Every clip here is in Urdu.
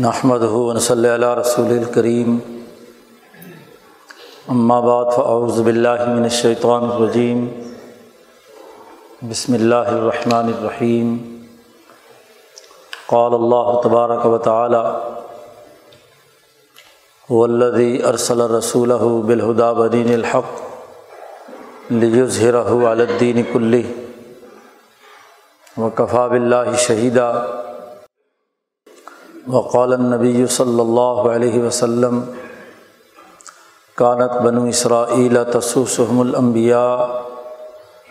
نحمد صلی اللہ رسول الکریم بعد فاعوذ باللہ من الشیطان الرجیم بسم اللہ الرحمن الرحیم قال اللہ تبارک و تعالی والذی ارسل رسولہ بالہدا بدین الحق لیظہرہ علی الدین کلہ وکفا باللہ شہیدہ وقال النبی صلی اللہ علیہ وسلم کانت بنو اسرائیل تسوسحم الانبیاء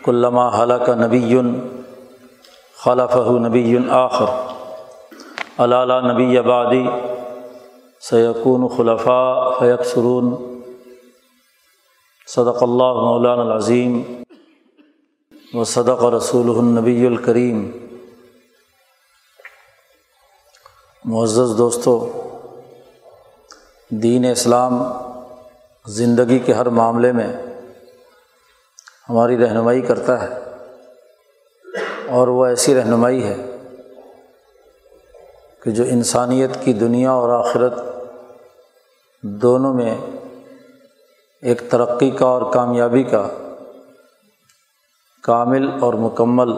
کلما حلق نبی خلفہ نبی آخر. علالہ نبی آبادی سیقون خلفاء فیکسرون صدق اللہ مولانا العظیم و صدق رسول النبی الکریم معزز دوستو، دین اسلام زندگی کے ہر معاملے میں ہماری رہنمائی کرتا ہے اور وہ ایسی رہنمائی ہے کہ جو انسانیت کی دنیا اور آخرت دونوں میں ایک ترقی کا اور کامیابی کا کامل اور مکمل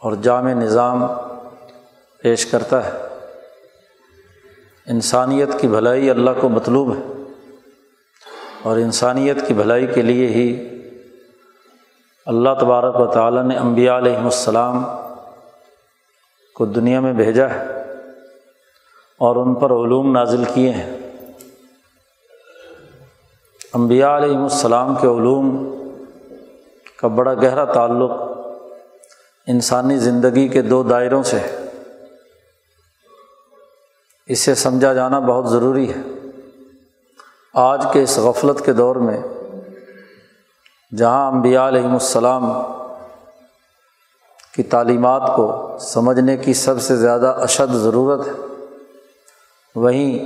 اور جامع نظام پیش کرتا ہے۔ انسانیت کی بھلائی اللہ کو مطلوب ہے اور انسانیت کی بھلائی کے لیے ہی اللہ تبارک و تعالیٰ نے امبیا علیہم السلام کو دنیا میں بھیجا ہے اور ان پر علوم نازل کیے ہیں۔ امبیا علیہم السلام کے علوم کا بڑا گہرا تعلق انسانی زندگی کے دو دائروں سے ہے۔ اسے سمجھا جانا بہت ضروری ہے۔ آج کے اس غفلت کے دور میں، جہاں امبیا علیہم السلام کی تعلیمات کو سمجھنے کی سب سے زیادہ اشد ضرورت ہے، وہیں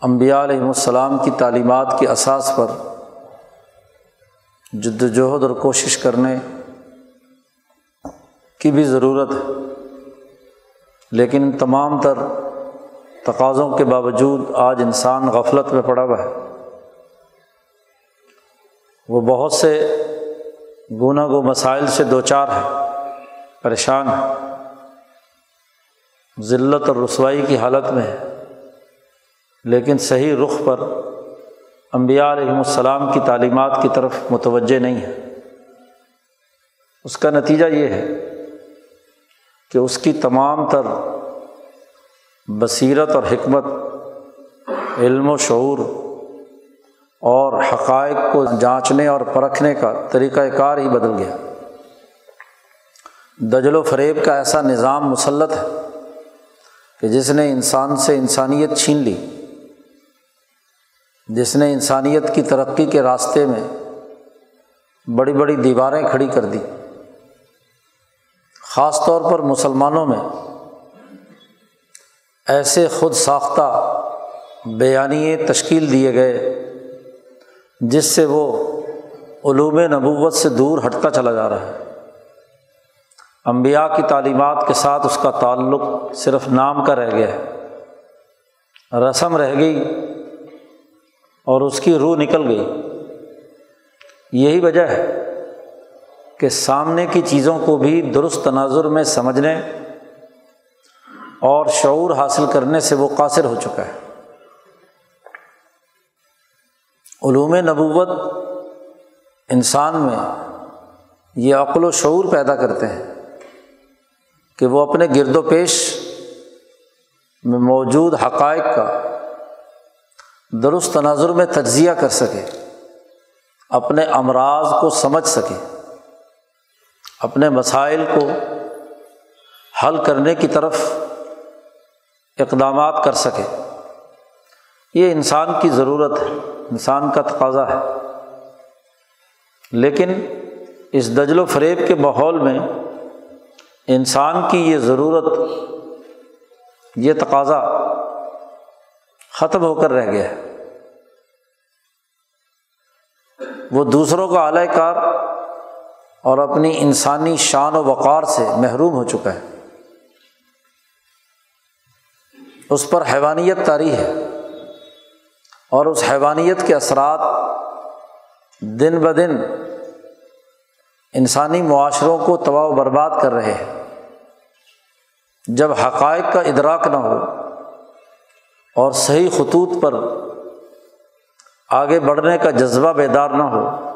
امبیا علیہم السلام کی تعلیمات کے اساس پر جد وجہد اور کوشش کرنے کی بھی ضرورت ہے۔ لیکن تمام تر تقاضوں کے باوجود آج انسان غفلت میں پڑا ہوا ہے۔ وہ بہت سے گناہ گو مسائل سے دو چار ہے پریشان ہے ذلت اور رسوائی کی حالت میں ہے لیکن صحیح رخ پر امبیا علیہم السلام کی تعلیمات کی طرف متوجہ نہیں ہے اس کا نتیجہ یہ ہے کہ اس کی تمام تر بصیرت اور حکمت، علم و شعور اور حقائق کو جانچنے اور پرکھنے کا طریقۂ کار ہی بدل گیا۔ دجل و فریب کا ایسا نظام مسلط ہے کہ جس نے انسان سے انسانیت چھین لی، جس نے انسانیت کی ترقی کے راستے میں بڑی بڑی دیواریں کھڑی کر دی خاص طور پر مسلمانوں میں ایسے خود ساختہ بیانیے تشکیل دیے گئے جس سے وہ علوم نبوت سے دور ہٹتا چلا جا رہا ہے۔ امبیا کی تعلیمات کے ساتھ اس کا تعلق صرف نام کا رہ گیا ہے۔ رسم رہ گئی اور اس کی روح نکل گئی۔ یہی وجہ ہے کہ سامنے کی چیزوں کو بھی درست تناظر میں سمجھنے اور شعور حاصل کرنے سے وہ قاصر ہو چکا ہے۔ علوم نبوت انسان میں یہ عقل و شعور پیدا کرتے ہیں کہ وہ اپنے گرد و پیش میں موجود حقائق کا درست تناظر میں تجزیہ کر سکے، اپنے امراض کو سمجھ سکے۔ اپنے مسائل کو حل کرنے کی طرف اقدامات کر سکے۔ یہ انسان کی ضرورت ہے، انسان کا تقاضا ہے۔ لیکن اس دجل و فریب کے ماحول میں انسان کی یہ ضرورت، یہ تقاضا ختم ہو کر رہ گیا ہے۔ وہ دوسروں کا اعلی کار اور اپنی انسانی شان و وقار سے محروم ہو چکا ہے۔ اس پر حیوانیت طاری ہے۔ اور اس حیوانیت کے اثرات دن بدن انسانی معاشروں کو تباہ و برباد کر رہے ہیں۔ جب حقائق کا ادراک نہ ہو اور صحیح خطوط پر آگے بڑھنے کا جذبہ بیدار نہ ہو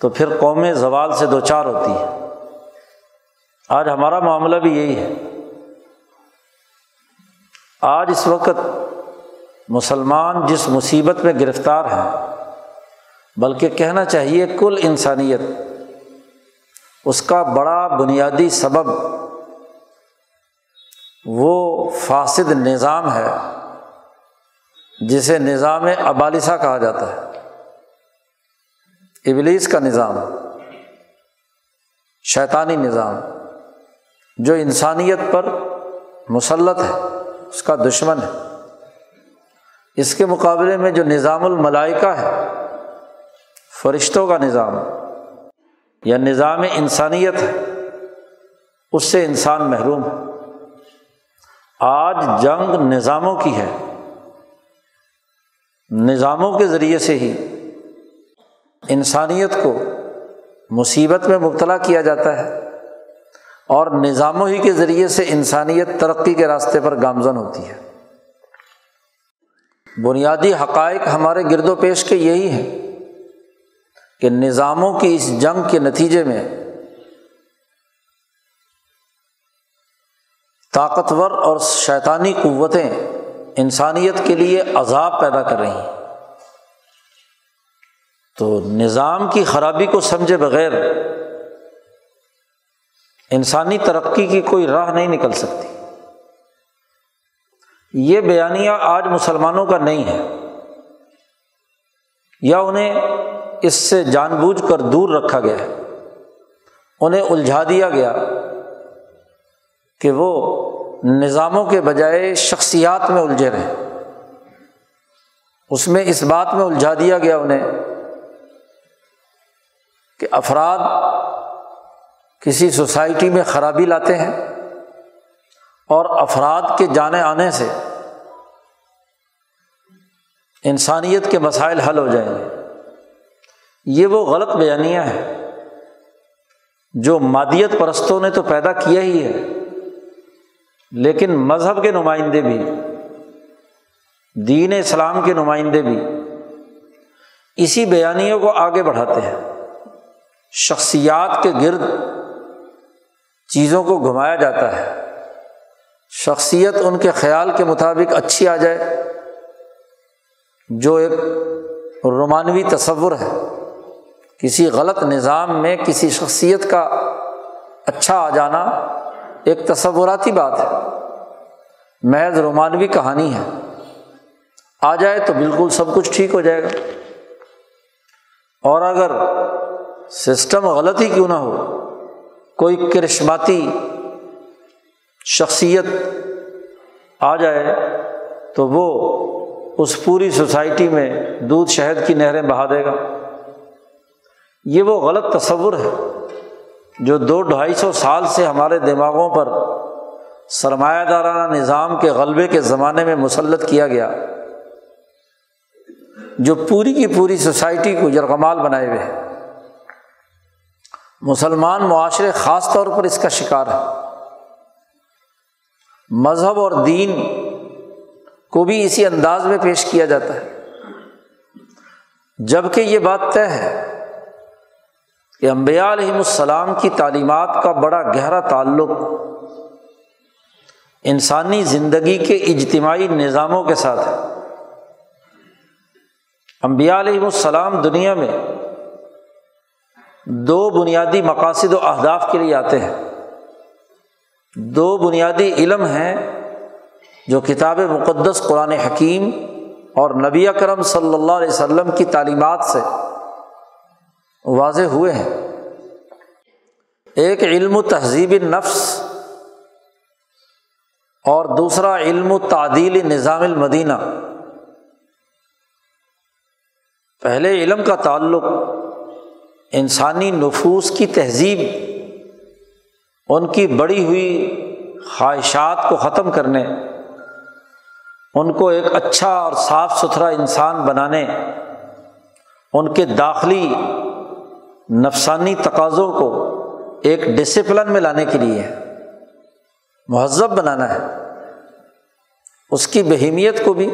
تو پھر قومیں زوال سے دو چار ہوتی ہے آج ہمارا معاملہ بھی یہی ہے۔ آج اس وقت مسلمان جس مصیبت میں گرفتار ہیں، بلکہ کہنا چاہیے کل انسانیت، اس کا بڑا بنیادی سبب وہ فاسد نظام ہے، جسے نظام ابالسا کہا جاتا ہے۔ ابلیس کا نظام، شیطانی نظام، جو انسانیت پر مسلط ہے، اس کا دشمن ہے۔ اس کے مقابلے میں جو نظام الملائکہ ہے، فرشتوں کا نظام، یا نظام انسانیت ہے، اس سے انسان محروم ہے۔ آج جنگ نظاموں کی ہے۔ نظاموں کے ذریعے سے ہی انسانیت کو مصیبت میں مبتلا کیا جاتا ہے اور نظاموں ہی کے ذریعے سے انسانیت ترقی کے راستے پر گامزن ہوتی ہے۔ بنیادی حقائق ہمارے گرد و پیش کے یہی ہیں کہ نظاموں کی اس جنگ کے نتیجے میں طاقتور اور شیطانی قوتیں انسانیت کے لیے عذاب پیدا کر رہی ہیں۔ تو نظام کی خرابی کو سمجھے بغیر انسانی ترقی کی کوئی راہ نہیں نکل سکتی۔ یہ بیانیہ آج مسلمانوں کا نہیں ہے۔ یا انہیں اس سے جان بوجھ کر دور رکھا گیا ہے۔ انہیں الجھا دیا گیا کہ وہ نظاموں کے بجائے شخصیات میں الجھے رہے اس میں اس بات میں الجھا دیا گیا انہیں کہ افراد کسی سوسائٹی میں خرابی لاتے ہیں اور افراد کے جانے آنے سے انسانیت کے مسائل حل ہو جائیں گے۔ یہ وہ غلط بیانیہ ہے جو مادیت پرستوں نے تو پیدا کیا ہی ہے، لیکن مذہب کے نمائندے بھی، دین اسلام کے نمائندے بھی اسی بیانیوں کو آگے بڑھاتے ہیں۔ شخصیات کے گرد چیزوں کو گھمایا جاتا ہے۔ شخصیت ان کے خیال کے مطابق اچھی آ جائے، جو ایک رومانوی تصور ہے۔ کسی غلط نظام میں کسی شخصیت کا اچھا آ جانا ایک تصوراتی بات ہے۔ محض رومانوی کہانی ہے۔ آ جائے تو بالکل سب کچھ ٹھیک ہو جائے گا۔ اور اگر سسٹم غلط ہی کیوں نہ ہو؟ کوئی کرشماتی شخصیت آ جائے تو وہ اس پوری سوسائٹی میں دودھ شہد کی نہریں بہا دے گا۔ یہ وہ غلط تصور ہے جو دو ڈھائی سو سال سے ہمارے دماغوں پر سرمایہ دارانہ نظام کے غلبے کے زمانے میں مسلط کیا گیا، جو پوری کی پوری سوسائٹی کو یرغمال بنائے ہوئے ہیں۔ مسلمان معاشرے خاص طور پر اس کا شکار ہے مذہب اور دین کو بھی اسی انداز میں پیش کیا جاتا ہے۔ جبکہ یہ بات طے ہے کہ امبیا علیہم السلام کی تعلیمات کا بڑا گہرا تعلق انسانی زندگی کے اجتماعی نظاموں کے ساتھ ہے۔ امبیا علیہم السلام دنیا میں دو بنیادی مقاصد و اہداف کے لیے آتے ہیں۔ دو بنیادی علم ہیں جو کتاب مقدس، قرآن حکیم اور نبی اکرم صلی اللہ علیہ وسلم کی تعلیمات سے واضح ہوئے ہیں۔ ایک علم و تہذیب نفس اور دوسرا علم و تعدیل نظام المدینہ۔ پہلے علم کا تعلق انسانی نفوس کی تہذیب، ان کی بڑی ہوئی خواہشات کو ختم کرنے، ان کو ایک اچھا اور صاف ستھرا انسان بنانے، ان کے داخلی نفسانی تقاضوں کو ایک ڈسپلن میں لانے کے لیے مہذب بنانا ہے۔ اس کی بہیمیت کو بھی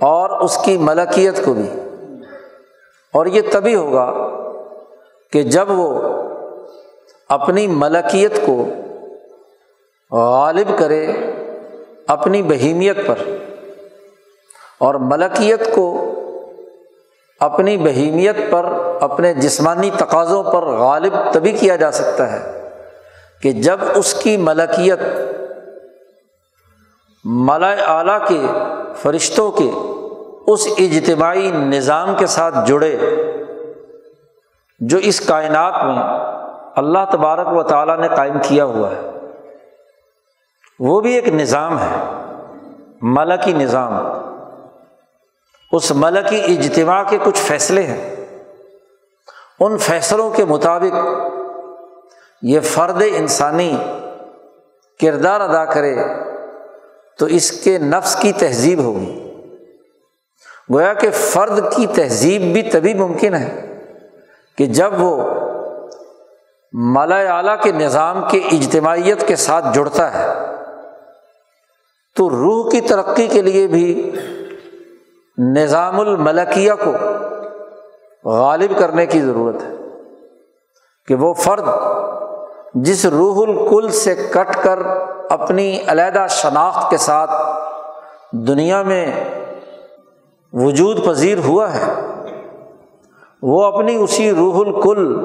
اور اس کی ملکیت کو بھی۔ اور یہ تبھی ہوگا کہ جب وہ اپنی ملکیت کو غالب کرے اپنی بہیمیت پر اور ملکیت کو اپنی بہیمیت پر اپنے جسمانی تقاضوں پر غالب تبھی کیا جا سکتا ہے کہ جب اس کی ملکیت ملا اعلیٰ کے فرشتوں کے اس اجتماعی نظام کے ساتھ جڑے جو اس کائنات میں اللہ تبارک و تعالیٰ نے قائم کیا ہوا ہے۔ وہ بھی ایک نظام ہے، ملکی نظام۔ اس ملکی اجتماع کے کچھ فیصلے ہیں۔ ان فیصلوں کے مطابق یہ فرد انسانی کردار ادا کرے تو اس کے نفس کی تہذیب ہوگی۔ گویا کہ فرد کی تہذیب بھی تبھی ممکن ہے کہ جب وہ مالا اعلیٰ کے نظام کے اجتماعیت کے ساتھ جڑتا ہے، تو روح کی ترقی کے لیے بھی نظام الملکیہ کو غالب کرنے کی ضرورت ہے کہ وہ فرد جس روح الکل سے کٹ کر اپنی علیحدہ شناخت کے ساتھ دنیا میں وجود پذیر ہوا ہے۔ وہ اپنی اسی روح الکل،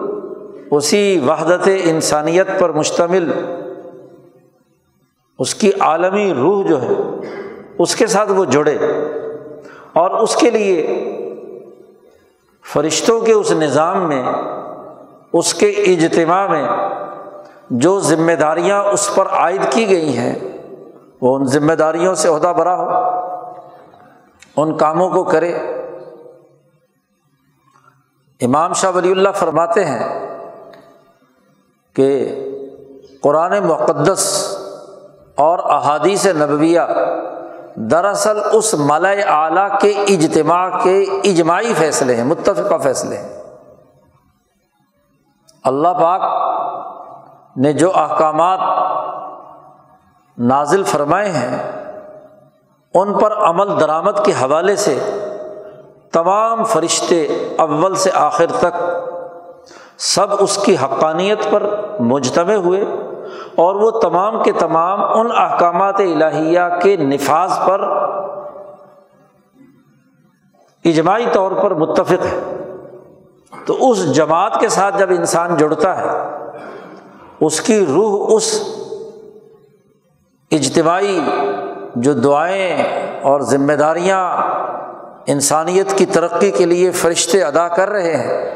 اسی وحدت انسانیت پر مشتمل، اس کی عالمی روح جو ہے، اس کے ساتھ وہ جڑے۔ اور اس کے لیے فرشتوں کے اس نظام میں، اس کے اجتماع میں جو ذمہ داریاں اس پر عائد کی گئی ہیں، وہ ان ذمہ داریوں سے عہدہ برا ہو۔ ان کاموں کو کرے۔ امام شاہ ولی اللہ فرماتے ہیں کہ قرآن مقدس اور احادیث نبویہ دراصل اس ملا اعلیٰ کے اجتماع کے اجماعی فیصلے ہیں، متفقہ فیصلے ہیں۔ اللہ پاک نے جو احکامات نازل فرمائے ہیں ان پر عمل درآمد کے حوالے سے تمام فرشتے اول سے آخر تک سب اس کی حقانیت پر مجتمع ہوئے اور وہ تمام کے تمام ان احکامات الہیہ کے نفاذ پر اجماعی طور پر متفق ہے تو اس جماعت کے ساتھ جب انسان جڑتا ہے، اس کی روح اس اجتماعی جو دعائیں اور ذمہ داریاں انسانیت کی ترقی کے لیے فرشتے ادا کر رہے ہیں،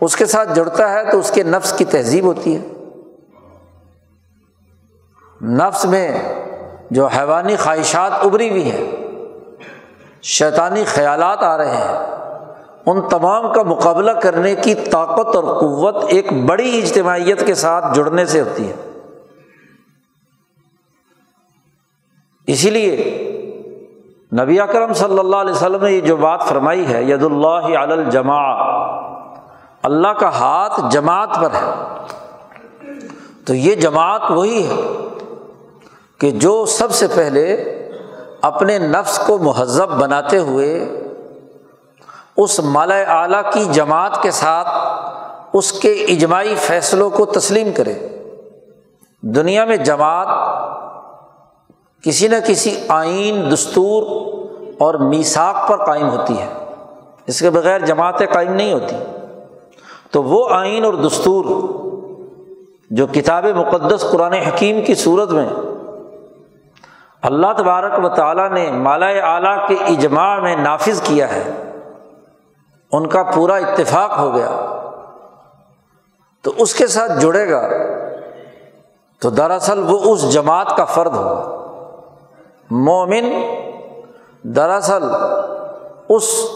اس کے ساتھ جڑتا ہے تو اس کے نفس کی تہذیب ہوتی ہے۔ نفس میں جو حیوانی خواہشات ابری ہوئی ہیں، شیطانی خیالات آ رہے ہیں، ان تمام کا مقابلہ کرنے کی طاقت اور قوت ایک بڑی اجتماعیت کے ساتھ جڑنے سے ہوتی ہے۔ اسی لیے نبی اکرم صلی اللہ علیہ وسلم نے یہ جو بات فرمائی ہے، ید اللہ علی الجماع اللہ کا ہاتھ جماعت پر ہے۔ تو یہ جماعت وہی ہے کہ جو سب سے پہلے اپنے نفس کو مہذب بناتے ہوئے اس مالا اعلیٰ کی جماعت کے ساتھ اس کے اجماعی فیصلوں کو تسلیم کرے۔ دنیا میں جماعت کسی نہ کسی آئین، دستور اور میساک پر قائم ہوتی ہے۔ اس کے بغیر جماعتیں قائم نہیں ہوتی۔ تو وہ آئین اور دستور جو کتاب مقدس قرآن حکیم کی صورت میں اللہ تبارک و تعالیٰ نے مالا اعلیٰ کے اجماع میں نافذ کیا ہے، ان کا پورا اتفاق ہو گیا۔ تو اس کے ساتھ جڑے گا تو دراصل وہ اس جماعت کا فرد ہوگا۔ مومن دراصل اس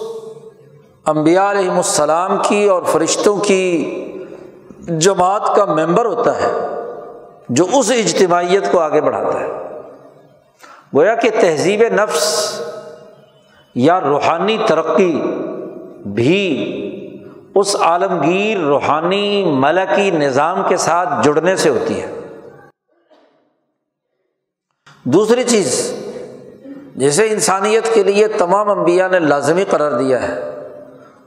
امبیا علیہم السلام کی اور فرشتوں کی جماعت کا ممبر ہوتا ہے جو اس اجتماعیت کو آگے بڑھاتا ہے۔ گویا کہ تہذیب نفس یا روحانی ترقی بھی اس عالمگیر روحانی ملکی نظام کے ساتھ جڑنے سے ہوتی ہے۔ دوسری چیز جسے انسانیت کے لیے تمام انبیاء نے لازمی قرار دیا ہے،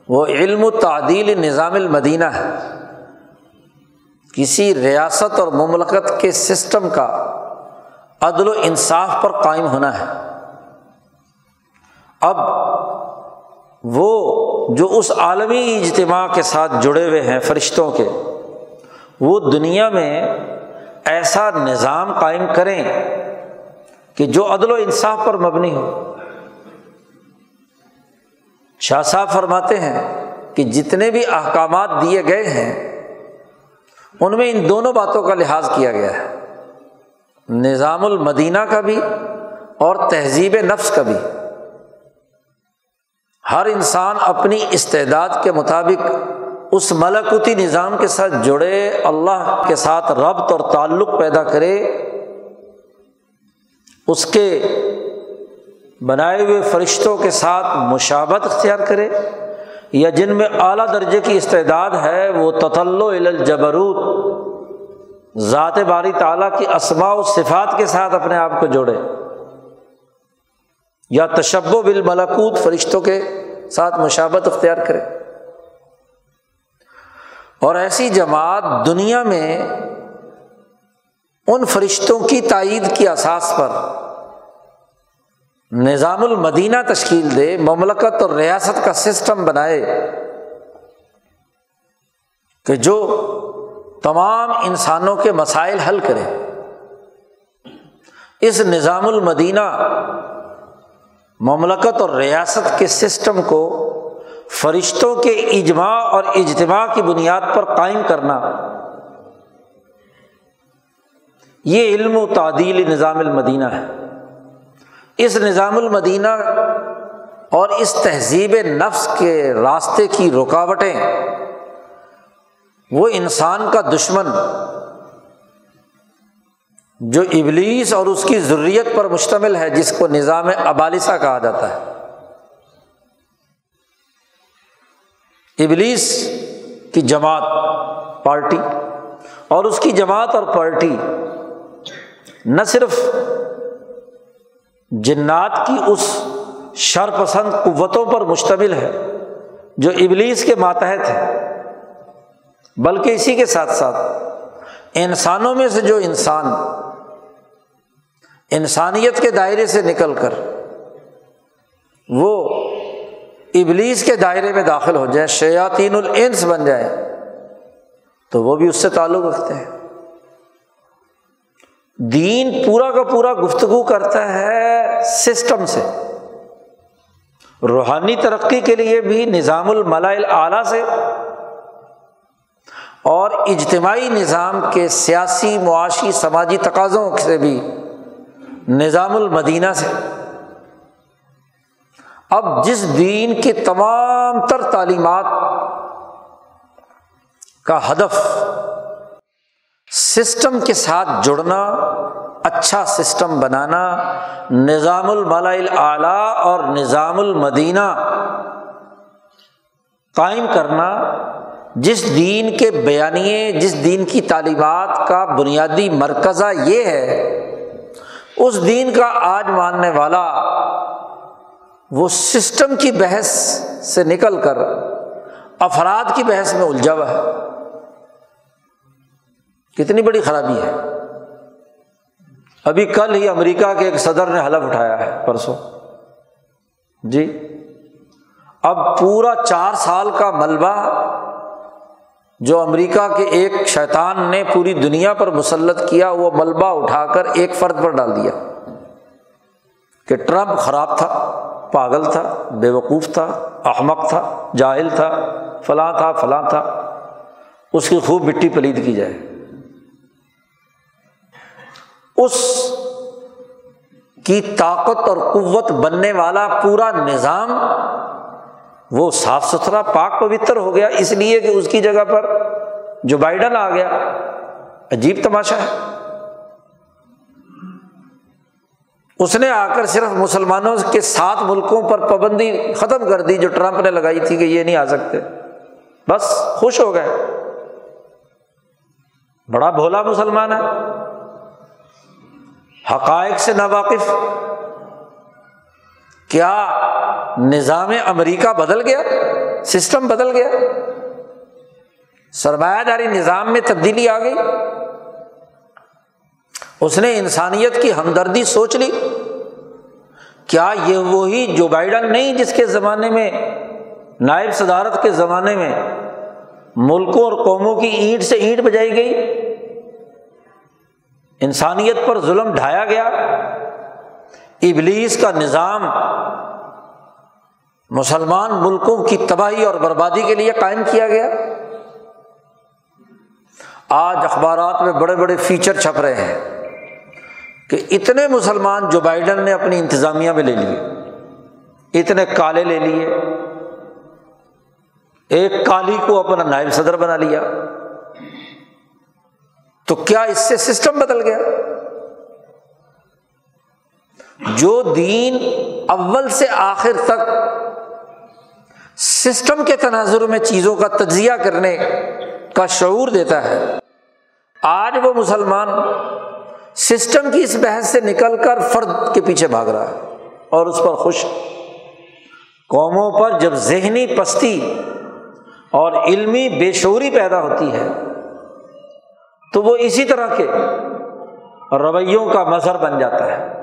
وہ علم و تعدیل نظام المدینہ ہے۔ کسی ریاست اور مملکت کے سسٹم کا عدل و انصاف پر قائم ہونا ہے۔ اب وہ جو اس عالمی اجتماع کے ساتھ جڑے ہوئے ہیں فرشتوں کے، وہ دنیا میں ایسا نظام قائم کریں کہ جو عدل و انصاف پر مبنی ہو۔ شاہ صاحب فرماتے ہیں کہ جتنے بھی احکامات دیے گئے ہیں، ان میں ان دونوں باتوں کا لحاظ کیا گیا ہے۔ نظام المدینہ کا بھی اور تہذیب نفس کا بھی۔ ہر انسان اپنی استعداد کے مطابق اس ملکوتی نظام کے ساتھ جڑے، اللہ کے ساتھ ربط اور تعلق پیدا کرے۔ اس کے بنائے ہوئے فرشتوں کے ساتھ مشابت اختیار کرے یا جن میں اعلیٰ درجے کی استعداد ہے، وہ تطلع الجبروت، ذات باری تعالیٰ کی اسماء و صفات کے ساتھ اپنے آپ کو جوڑے۔ یا تشب و بالملکوت، فرشتوں کے ساتھ مشابت اختیار کرے۔ اور ایسی جماعت دنیا میں ان فرشتوں کی تائید کی اساس پر نظام المدینہ تشکیل دے، مملکت اور ریاست کا سسٹم بنائے کہ جو تمام انسانوں کے مسائل حل کرے۔ اس نظام المدینہ مملکت اور ریاست کے سسٹم کو فرشتوں کے اجماع اور اجتماع کی بنیاد پر قائم کرنا یہ علم و تعدیل نظام المدینہ ہے۔ اس نظام المدینہ اور اس تہذیب نفس کے راستے کی رکاوٹیں، وہ انسان کا دشمن جو ابلیس اور اس کی ضروریت پر مشتمل ہے، جس کو نظام ابالسا کہا جاتا ہے۔ ابلیس کی جماعت، پارٹی اور اس کی جماعت اور پارٹی نہ صرف جنات کی اس شر پسند قوتوں پر مشتمل ہے جو ابلیس کے ماتحت ہے بلکہ اسی کے ساتھ ساتھ انسانوں میں سے جو انسان انسانیت کے دائرے سے نکل کر وہ ابلیس کے دائرے میں داخل ہو جائیں شیاطین الانس بن جائیں تو وہ بھی اس سے تعلق رکھتے ہیں۔ دین پورا کا پورا گفتگو کرتا ہے سسٹم سے۔ روحانی ترقی کے لیے بھی نظام الملا اعلیٰ سے۔ اور اجتماعی نظام کے سیاسی، معاشی، سماجی تقاضوں سے بھی نظام المدینہ سے۔ اب جس دین کی تمام تر تعلیمات کا ہدف سسٹم کے ساتھ جڑنا اچھا سسٹم بنانا، نظام الملا اعلیٰ اور نظام المدینہ قائم کرنا، جس دین کے بیانیے، جس دین کی تعلیمات کا بنیادی مرکزہ یہ ہے، اس دین کا آج ماننے والا وہ سسٹم کی بحث سے نکل کر، افراد کی بحث میں الجھا ہوا ہے۔ کتنی بڑی خرابی ہے۔ ابھی کل ہی امریکہ کے ایک صدر نے حلف اٹھایا ہے، پرسوں۔ جی۔ اب پورا چار سال کا ملبہ جو امریکہ کے ایک شیطان نے پوری دنیا پر مسلط کیا، وہ ملبہ اٹھا کر ایک فرد پر ڈال دیا۔ کہ ٹرمپ خراب تھا، پاگل تھا بے وقوف تھا، احمق تھا، جاہل تھا، فلاں تھا فلاں تھا۔ اس کی خوب مٹی پلید کی جائے۔ اس کی طاقت اور قوت بننے والا پورا نظام وہ صاف ستھرا، پاک، پوتر ہو گیا۔ اس لیے کہ اس کی جگہ پر جو بائڈن آ گیا، عجیب تماشا ہے۔ اس نے آ کر صرف مسلمانوں کے سات ملکوں پر پابندی ختم کر دی، جو ٹرمپ نے لگائی تھی کہ یہ نہیں آ سکتے۔ بس خوش ہو گئے۔ بڑا بھولا مسلمان ہے۔ حقائق سے ناواقف۔ کیا نظام امریکہ بدل گیا؟ سسٹم بدل گیا؟ سرمایہ داری نظام میں تبدیلی آ گئی۔ اس نے انسانیت کی ہمدردی سوچ لی۔ کیا یہ وہی جو بائیڈن نہیں جس کے زمانے میں، نائب صدارت کے زمانے میں ملکوں اور قوموں کی اینٹ سے اینٹ بجائی گئی؟ انسانیت پر ظلم ڈھایا گیا۔ ابلیس کا نظام مسلمان ملکوں کی تباہی اور بربادی کے لیے قائم کیا گیا۔ آج اخبارات میں بڑے بڑے فیچر چھپ رہے ہیں کہ اتنے مسلمان جو بائیڈن نے اپنی انتظامیہ میں لے لیے، اتنے کالے لے لیے، ایک کالی کو اپنا نائب صدر بنا لیا۔ تو کیا اس سے سسٹم بدل گیا؟ جو دین اول سے آخر تک سسٹم کے تناظر میں چیزوں کا تجزیہ کرنے کا شعور دیتا ہے، آج وہ مسلمان سسٹم کی اس بحث سے نکل کر فرد کے پیچھے بھاگ رہا ہے اور اس پر خوش قوموں پر جب ذہنی پستی اور علمی بے شعوری پیدا ہوتی ہے تو وہ اسی طرح کے رویوں کا مظہر بن جاتا ہے،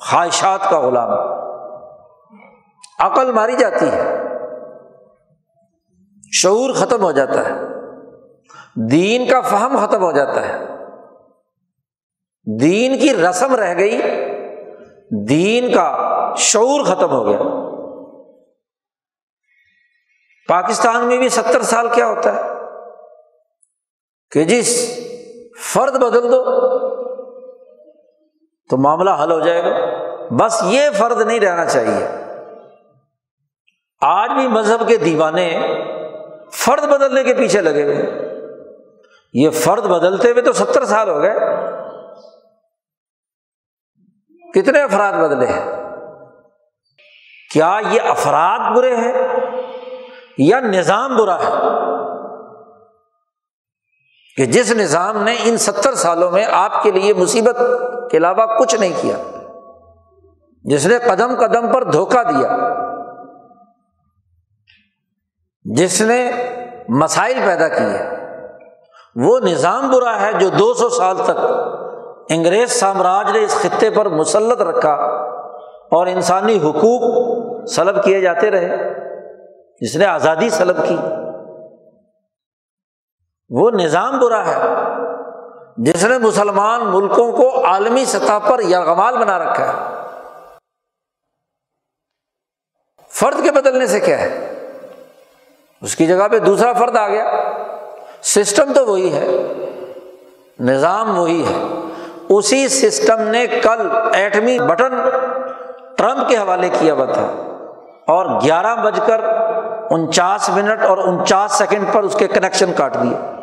خواہشات کا غلام۔ عقل ماری جاتی ہے، شعور ختم ہو جاتا ہے، دین کا فہم ختم ہو جاتا ہے۔ دین کی رسم رہ گئی، دین کا شعور ختم ہو گیا۔ پاکستان میں بھی ستر سال کیا ہوتا ہے؟ کہ جس فرد بدل دو تو معاملہ حل ہو جائے گا۔ بس یہ فرد نہیں رہنا چاہیے۔ آج بھی مذہب کے دیوانے فرد بدلنے کے پیچھے لگے ہوئے یہ فرد بدلتے ہوئے تو ستر سال ہو گئے۔ کتنے افراد بدلے ہیں؟ کیا یہ افراد برے ہیں یا نظام برا ہے؟ کہ جس نظام نے ان ستر سالوں میں آپ کے لیے مصیبت کے علاوہ کچھ نہیں کیا، جس نے قدم قدم پر دھوکہ دیا، جس نے مسائل پیدا کیے، وہ نظام برا ہے جو دو سو سال تک انگریز سامراج نے اس خطے پر مسلط رکھا اور انسانی حقوق سلب کیے جاتے رہے، جس نے آزادی سلب کی۔ وہ نظام برا ہے۔ جس نے مسلمان ملکوں کو عالمی سطح پر یرغمال بنا رکھا ہے۔ فرد کے بدلنے سے کیا ہے؟ اس کی جگہ پہ دوسرا فرد آ گیا۔ سسٹم تو وہی ہے۔ نظام وہی ہے۔ اسی سسٹم نے کل ایٹمی بٹن ٹرمپ کے حوالے کیا ہوا تھا۔ اور گیارہ بج کر انچاس منٹ اور انچاس سیکنڈ پر اس کے کنیکشن کاٹ دیے۔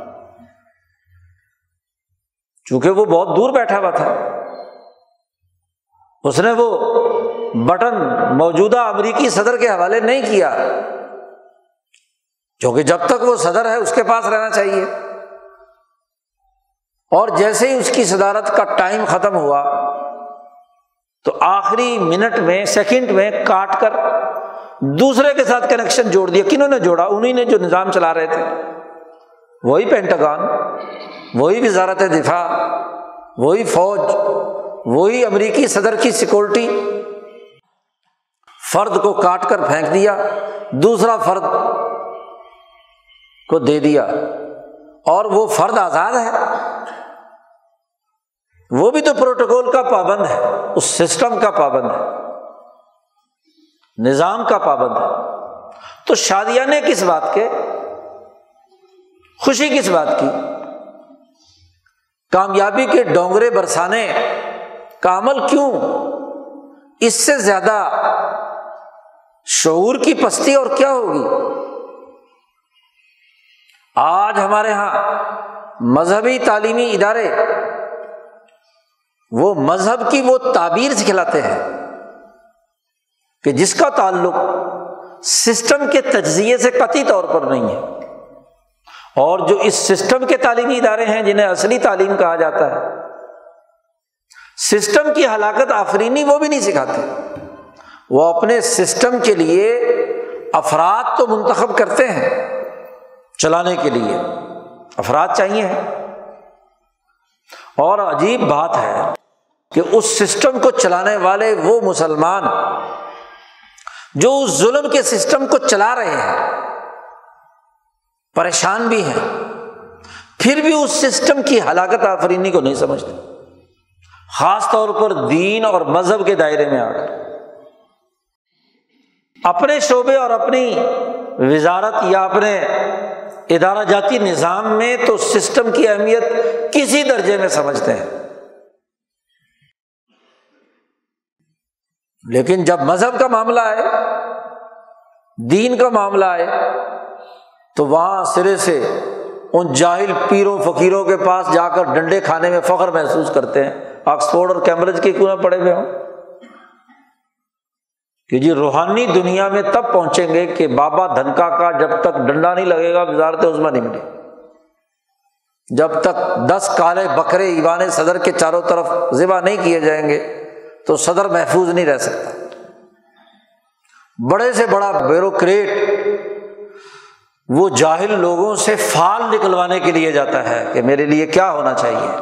چونکہ وہ بہت دور بیٹھا ہوا تھا۔ اس نے وہ بٹن موجودہ امریکی صدر کے حوالے نہیں کیا کیونکہ جب تک وہ صدر ہے، اس کے پاس رہنا چاہیے۔ اور جیسے ہی اس کی صدارت کا ٹائم ختم ہوا، تو آخری منٹ میں، سیکنڈ میں کاٹ کر دوسرے کے ساتھ کنیکشن جوڑ دیا۔ کنہوں نے جوڑا؟ انہیں نے جو نظام چلا رہے تھے۔ وہی پینٹگان وہی وزارت دفاع، وہی فوج، وہی امریکی صدر کی سیکورٹی۔ فرد کو کاٹ کر پھینک دیا، دوسرا فرد کو دے دیا۔ اور وہ فرد آزاد ہے۔ وہ بھی تو پروٹوکول کا پابند ہے، اس سسٹم کا پابند ہے۔ نظام کا پابند ہے۔ تو شادیہ نے کس بات کے؟ خوشی کس بات کی؟ کامیابی کے ڈونگرے برسانے کا عمل کیوں؟ اس سے زیادہ شعور کی پستی اور کیا ہوگی؟ آج ہمارے یہاں مذہبی تعلیمی ادارے وہ مذہب کی وہ تعبیر سکھلاتے ہیں کہ جس کا تعلق سسٹم کے تجزیے سے قطعی طور پر نہیں ہے۔ اور جو اس سسٹم کے تعلیمی ادارے ہیں جنہیں اصلی تعلیم کہا جاتا ہے، سسٹم کی ہلاکت آفرینی وہ بھی نہیں سکھاتے۔ وہ اپنے سسٹم کے لیے افراد تو منتخب کرتے ہیں چلانے کے لیے۔ افراد چاہیے اور عجیب بات ہے کہ اس سسٹم کو چلانے والے وہ مسلمان جو اس ظلم کے سسٹم کو چلا رہے ہیں۔ پریشان بھی ہیں۔ پھر بھی اس سسٹم کی ہلاکت آفرینی کو نہیں سمجھتے۔ خاص طور پر دین اور مذہب کے دائرے میں آ کر۔ اپنے شعبے اور اپنی وزارت یا اپنے ادارہ جاتی نظام میں تو سسٹم کی اہمیت کسی درجے میں سمجھتے ہیں۔ لیکن جب مذہب کا معاملہ ہے دین کا معاملہ ہے تو وہاں سرے سے ان جاہل پیروں فقیروں کے پاس جا کر ڈنڈے کھانے میں فخر محسوس کرتے ہیں۔ آکسفورڈ اور کیمبرج کے کیوں نہ پڑے ہوئے ہوں؟ کہ جی روحانی دنیا میں تب پہنچیں گے کہ بابا دھنکا کا جب تک ڈنڈا نہیں لگے گا وزارت عظما نہیں ملے۔ جب تک دس کالے بکرے ایوان صدر کے چاروں طرف ذبح نہیں کیے جائیں گے، تو صدر محفوظ نہیں رہ سکتا۔ بڑے سے بڑا بیوروکریٹ وہ جاہل لوگوں سے فال نکلوانے کے لیے جاتا ہے کہ میرے لیے کیا ہونا چاہیے؟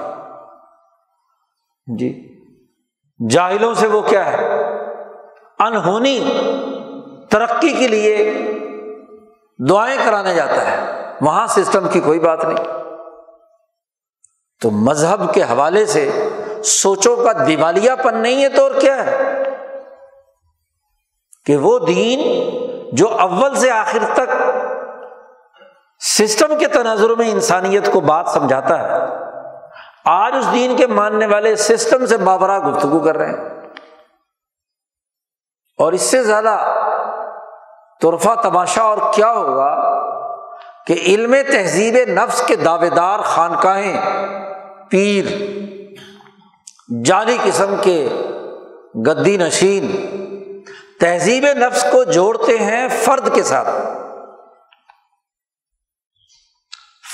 جی۔ جاہلوں سے وہ کیا ہے؟ انہونی ترقی کے لیے دعائیں کرانے جاتا ہے۔ وہاں سسٹم کی کوئی بات نہیں۔ تو مذہب کے حوالے سے سوچوں کا دیوالیہ پن نہیں ہے تو اور کیا ہے؟ کہ وہ دین جو اول سے آخر تک سسٹم کے تناظر میں انسانیت کو بات سمجھاتا ہے۔ آج اس دین کے ماننے والے سسٹم سے بابرا گفتگو کر رہے ہیں۔ اور اس سے زیادہ طرفہ تماشا اور کیا ہوگا کہ علم تہذیب نفس کے دعوے دار خانقاہیں پیر، جعلی قسم کے گدی نشین تہذیب نفس کو جوڑتے ہیں فرد کے ساتھ۔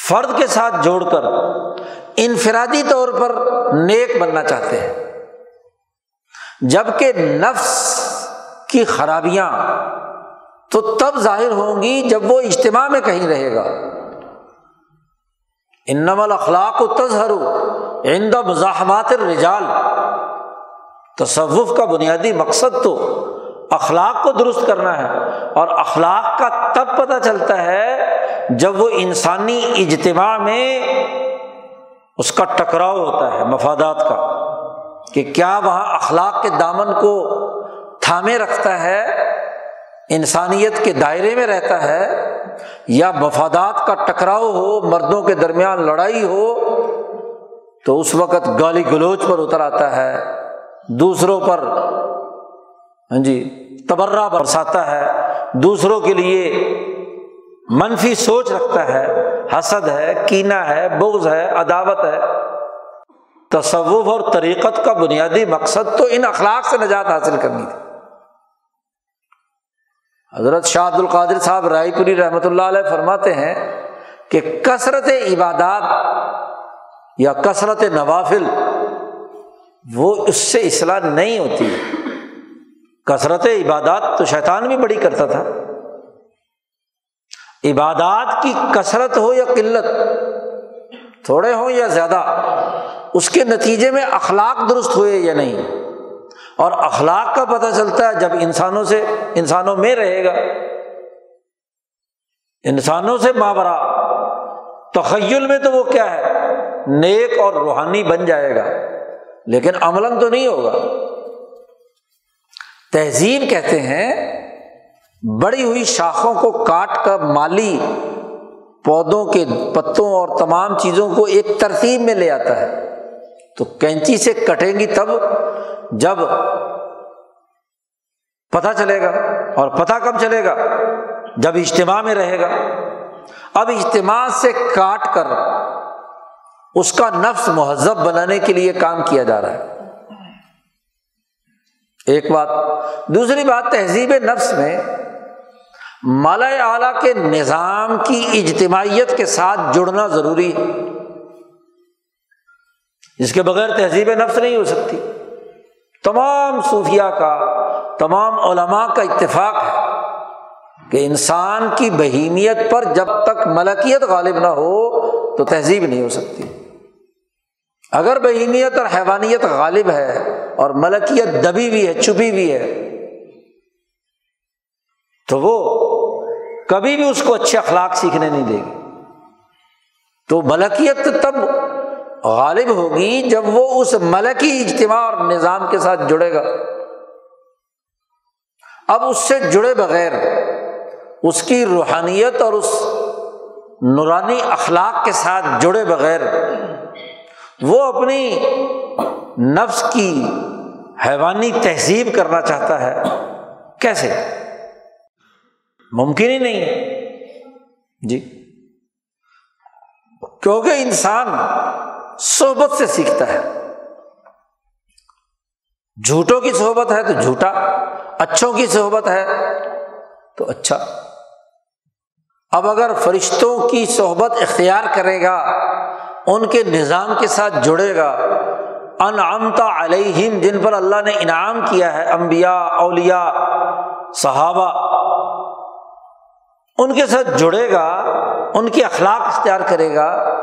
فرد کے ساتھ جوڑ کر انفرادی طور پر نیک بننا چاہتے ہیں۔ جبکہ نفس کی خرابیاں تو تب ظاہر ہوں گی جب وہ اجتماع میں کہیں رہے گا۔ انم الاخلاق و تظہر عند مزاحمات الرجال۔ تصوف کا بنیادی مقصد تو اخلاق کو درست کرنا ہے اور اخلاق کا تب پتہ چلتا ہے جب وہ انسانی اجتماع میں اس کا ٹکراؤ ہوتا ہے مفادات کا، کہ کیا وہاں اخلاق کے دامن کو تھامے رکھتا ہے، انسانیت کے دائرے میں رہتا ہے، یا مفادات کا ٹکراؤ ہو، مردوں کے درمیان لڑائی ہو، تو اس وقت گالی گلوچ پر اتر آتا ہے، دوسروں پر ہاں جی تبرہ برساتا ہے، دوسروں کے لیے منفی سوچ رکھتا ہے، حسد ہے کینا ہے، بغض ہے، عداوت ہے۔ تصوف اور طریقت کا بنیادی مقصد تو ان اخلاق سے نجات حاصل کرنی تھی۔ حضرت شاہ عبد القادر صاحب رائے پوری رحمۃ اللہ علیہ فرماتے ہیں کہ کثرت عبادات یا کثرت نوافل وہ اس سے اصلاح نہیں ہوتی۔ کثرت عبادات تو شیطان بھی بڑی کرتا تھا۔ عبادات کی کثرت ہو یا قلت؟ تھوڑے ہوں یا زیادہ؟ اس کے نتیجے میں اخلاق درست ہوئے یا نہیں؟ اور اخلاق کا پتہ چلتا ہے جب انسانوں سے، انسانوں میں رہے گا۔ انسانوں سے مابرا تخیل میں تو وہ کیا ہے؟ نیک اور روحانی بن جائے گا۔ لیکن عمل تو نہیں ہوگا۔ تہذیب کہتے ہیں بڑی ہوئی شاخوں کو کاٹ کر مالی پودوں کے پتوں اور تمام چیزوں کو ایک ترتیب میں لے آتا ہے۔ تو کینچی سے کٹیں گی تب جب پتہ چلے گا اور پتہ کب چلے گا؟ جب اجتماع میں رہے گا۔ اب اجتماع سے کاٹ کر اس کا نفس مہذب بنانے کے لیے کام کیا جا رہا ہے۔ ایک بات، دوسری بات، تہذیب نفس میں مالا اعلیٰ کے نظام کی اجتماعیت کے ساتھ جڑنا ضروری ہے۔ جس کے بغیر تہذیب نفس نہیں ہو سکتی۔ تمام صوفیہ کا، تمام علماء کا اتفاق ہے کہ انسان کی بہیمیت پر جب تک ملکیت غالب نہ ہو تو تہذیب نہیں ہو سکتی۔ اگر بہیمیت اور حیوانیت غالب ہے اور ملکیت دبی ہوئی ہے، چھپی ہوئی ہے، تو وہ کبھی بھی اس کو اچھے اخلاق سیکھنے نہیں دے گی۔ تو ملکیت تب غالب ہوگی جب وہ اس ملکی اجتماع اور نظام کے ساتھ جڑے گا۔ اب اس سے جڑے بغیر اس کی روحانیت اور اس نورانی اخلاق کے ساتھ جڑے بغیر وہ اپنی نفس کی حیوانی تہذیب کرنا چاہتا ہے۔ کیسے؟ ممکن ہی نہیں ہے۔ جی۔ کیونکہ انسان صحبت سے سیکھتا ہے۔ جھوٹوں کی صحبت ہے تو جھوٹا، اچھوں کی صحبت ہے تو اچھا۔ اب اگر فرشتوں کی صحبت اختیار کرے گا، ان کے نظام کے ساتھ جڑے گا انعامتا علیہم، جن پر اللہ نے انعام کیا ہے امبیا اولیا صحابہ ان کے ساتھ جڑے گا، ان کی اخلاق اختیار کرے گا،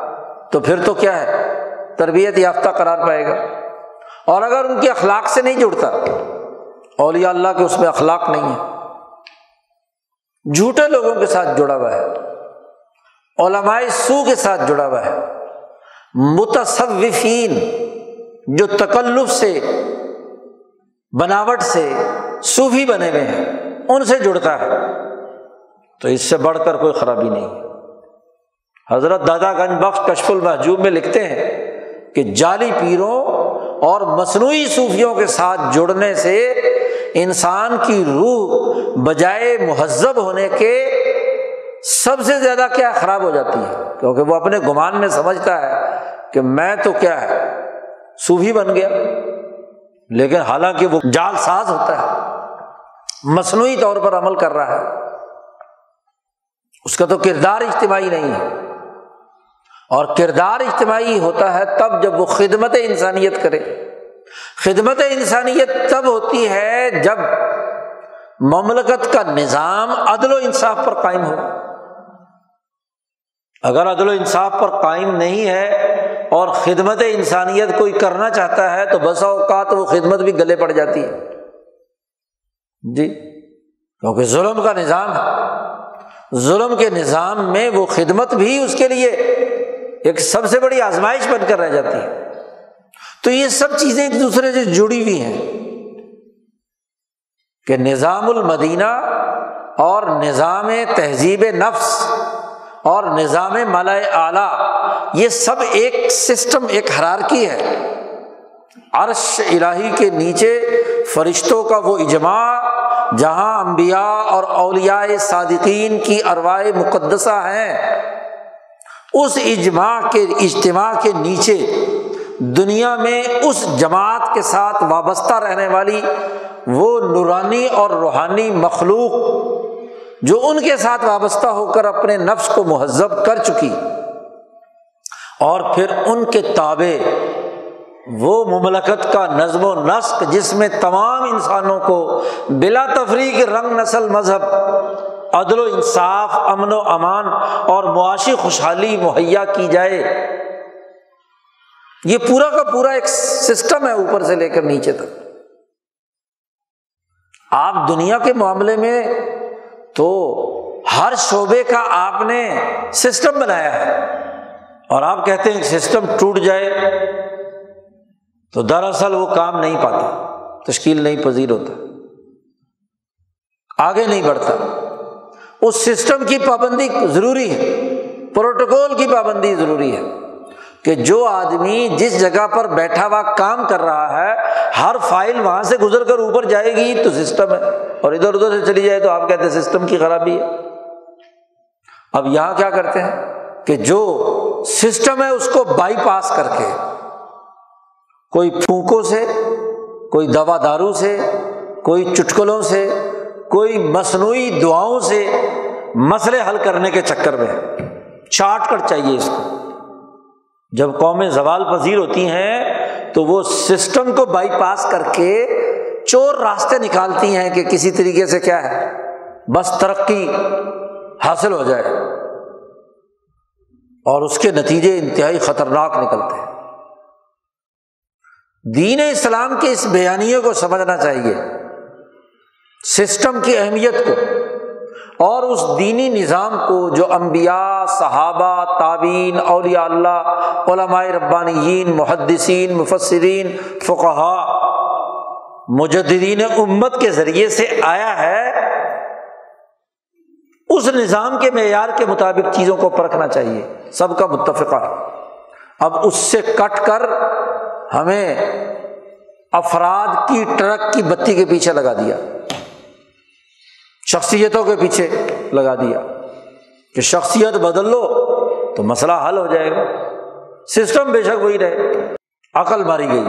تو پھر تو کیا ہے؟ تربیت یافتہ قرار پائے گا۔ اور اگر ان کے اخلاق سے نہیں جڑتا اولیا اللہ کے اس میں اخلاق نہیں ہے۔ جھوٹے لوگوں کے ساتھ جڑا ہوا ہے۔ علماء سو کے ساتھ جڑا ہوا ہے۔ متصوفین، جو تکلف سے، بناوٹ سے صوفی بنے ہوئے ہیں، ان سے جڑتا ہے۔ تو اس سے بڑھ کر کوئی خرابی نہیں۔ حضرت دادا گنج بخش کشف المحجوب میں لکھتے ہیں کہ جعلی پیروں اور مصنوعی صوفیوں کے ساتھ جڑنے سے انسان کی روح بجائے مہذب ہونے کے سب سے زیادہ کیا خراب ہو جاتی ہے؟ کیونکہ وہ اپنے گمان میں سمجھتا ہے کہ میں تو کیا ہے، صوفی بن گیا۔ لیکن حالانکہ وہ جال ساز ہوتا ہے، مصنوعی طور پر عمل کر رہا ہے۔ اس کا تو کردار اجتماعی نہیں ہے۔ اور کردار اجتماعی ہوتا ہے تب جب وہ خدمت انسانیت کرے۔ خدمت انسانیت تب ہوتی ہے جب مملکت کا نظام عدل و انصاف پر قائم ہو۔ اگر عدل و انصاف پر قائم نہیں ہے اور خدمت انسانیت کوئی کرنا چاہتا ہے تو بسا اوقات وہ خدمت بھی گلے پڑ جاتی ہے۔ جی کیونکہ ظلم کا نظام ہے۔ ظلم کے نظام میں وہ خدمت بھی اس کے لیے ایک سب سے بڑی آزمائش بن کر رہ جاتی ہے۔ تو یہ سب چیزیں ایک دوسرے سے جڑی ہوئی ہیں کہ نظام المدینہ اور نظام تہذیب نفس اور نظام مالا اعلیٰ، یہ سب ایک سسٹم، ایک حرار کی ہے۔ عرش الہی کے نیچے فرشتوں کا وہ اجماع جہاں انبیاء اور اولیاء صادقین کی اروائے مقدسہ ہیں، اس اجماع کے، اجتماع کے نیچے دنیا میں اس جماعت کے ساتھ وابستہ رہنے والی وہ نورانی اور روحانی مخلوق جو ان کے ساتھ وابستہ ہو کر اپنے نفس کو مہذب کر چکی اور پھر ان کے تابے وہ مملکت کا نظم و نسق جس میں تمام انسانوں کو بلا تفریح رنگ نسل مذہب، عدل و انصاف، امن و امان اور معاشی خوشحالی مہیا کی جائے۔ یہ پورا کا پورا ایک سسٹم ہے اوپر سے لے کر نیچے تک۔ آپ دنیا کے معاملے میں تو ہر شعبے کا آپ نے سسٹم بنایا ہے اور آپ کہتے ہیں سسٹم ٹوٹ جائے۔ تو دراصل وہ کام نہیں پاتا، تشکیل نہیں، پذیر ہوتا، آگے نہیں بڑھتا۔ اس سسٹم کی پابندی ضروری ہے، پروٹوکول کی پابندی ضروری ہے کہ جو آدمی جس جگہ پر بیٹھا ہوا کام کر رہا ہے، ہر فائل وہاں سے گزر کر اوپر جائے گی، تو سسٹم ہے۔ اور ادھر ادھر سے چلی جائے تو آپ کہتے ہیں سسٹم کی خرابی ہے۔ اب یہاں کیا کرتے ہیں؟ کہ جو سسٹم ہے، اس کو بائی پاس کر کے کوئی پھونکوں سے، کوئی دوا دارو سے، کوئی چٹکلوں سے، کوئی مصنوعی دعاؤں سے مسئلے حل کرنے کے چکر میں شارٹ کٹ چاہیے اس کو۔ جب قومیں زوال پذیر ہوتی ہیں تو وہ سسٹم کو بائی پاس کر کے چور راستے نکالتی ہیں کہ کسی طریقے سے کیا ہے، بس ترقی حاصل ہو جائے اور اس کے نتیجے انتہائی خطرناک نکلتے ہیں۔ دین اسلام کے اس بیانیے کو سمجھنا چاہیے، سسٹم کی اہمیت کو، اور اس دینی نظام کو جو امبیا صحابہ تعبین اولیاء اللہ، علماء ربانیین، محدثین، مفسرین فقہ مجدین امت کے ذریعے سے آیا ہے، اس نظام کے معیار کے مطابق چیزوں کو پرکھنا چاہیے۔ سب کا متفقہ اب اس سے کٹ کر ہمیں افراد کی ٹرک کی بتی کے پیچھے لگا دیا، شخصیتوں کے پیچھے لگا دیا۔ کہ شخصیت بدل لو تو مسئلہ حل ہو جائے گا۔ سسٹم بے شک وہی رہے۔ عقل ماری گئی۔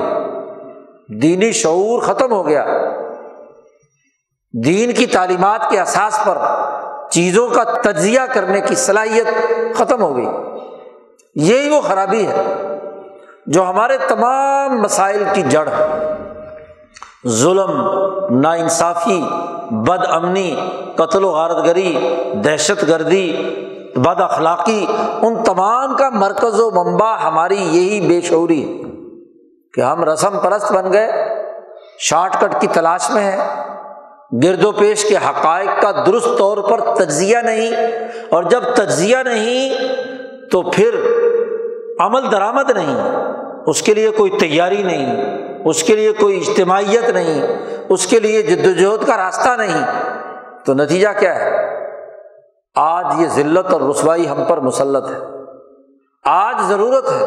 دینی شعور ختم ہو گیا۔ دین کی تعلیمات کے احساس پر چیزوں کا تجزیہ کرنے کی صلاحیت ختم ہو گئی۔ یہی وہ خرابی ہے۔ جو ہمارے تمام مسائل کی جڑ، ظلم نا انصافی بد امنی، قتل و غارت گری دہشت گردی، بد اخلاقی، ان تمام کا مرکز و منبع ہماری یہی بے شعوری ہے کہ ہم رسم پرست بن گئے، شارٹ کٹ کی تلاش میں ہے گرد و پیش کے حقائق کا درست طور پر تجزیہ نہیں، اور جب تجزیہ نہیں تو پھر عمل درآمد نہیں، اس کے لیے کوئی تیاری نہیں، اس کے لیے کوئی اجتماعیت نہیں، اس کے لیے جد وجہد کا راستہ نہیں۔ تو نتیجہ کیا ہے؟ آج یہ ذلت اور رسوائی ہم پر مسلط ہے۔ آج ضرورت ہے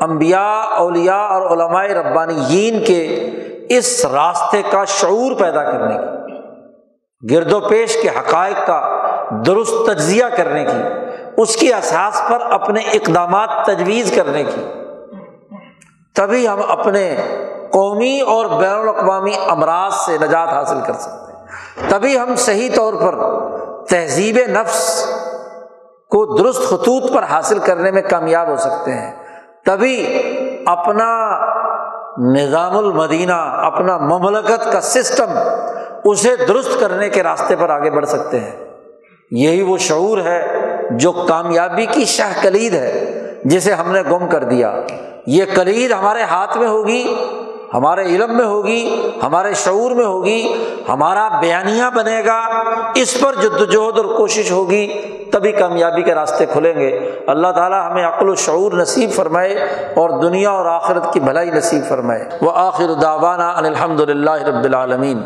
امبیا اولیا اور علمائے ربانیین کے اس راستے کا شعور پیدا کرنے کی، گرد و پیش کے حقائق کا درست تجزیہ کرنے کی۔ اس کی احساس پر اپنے اقدامات تجویز کرنے کی۔ تبھی ہم اپنے قومی اور بین الاقوامی امراض سے نجات حاصل کر سکتے ہیں۔ تبھی ہم صحیح طور پر تہذیب نفس کو درست خطوط پر حاصل کرنے میں کامیاب ہو سکتے ہیں۔ تبھی اپنا نظام المدینہ، اپنا مملکت کا سسٹم اسے درست کرنے کے راستے پر آگے بڑھ سکتے ہیں۔ یہی وہ شعور ہے جو کامیابی کی شاہ کلید ہے، جسے ہم نے گم کر دیا۔ یہ کلید ہمارے ہاتھ میں ہوگی، ہمارے علم میں ہوگی، ہمارے شعور میں ہوگی، ہمارا بیانیہ بنے گا۔ اس پر جد وجہد اور کوشش ہوگی، تبھی کامیابی کے راستے کھلیں گے۔ اللہ تعالیٰ ہمیں عقل و شعور نصیب فرمائے اور دنیا اور آخرت کی بھلائی نصیب فرمائے۔ وہ آخر داوانہ الحمد للہ رب العالمین۔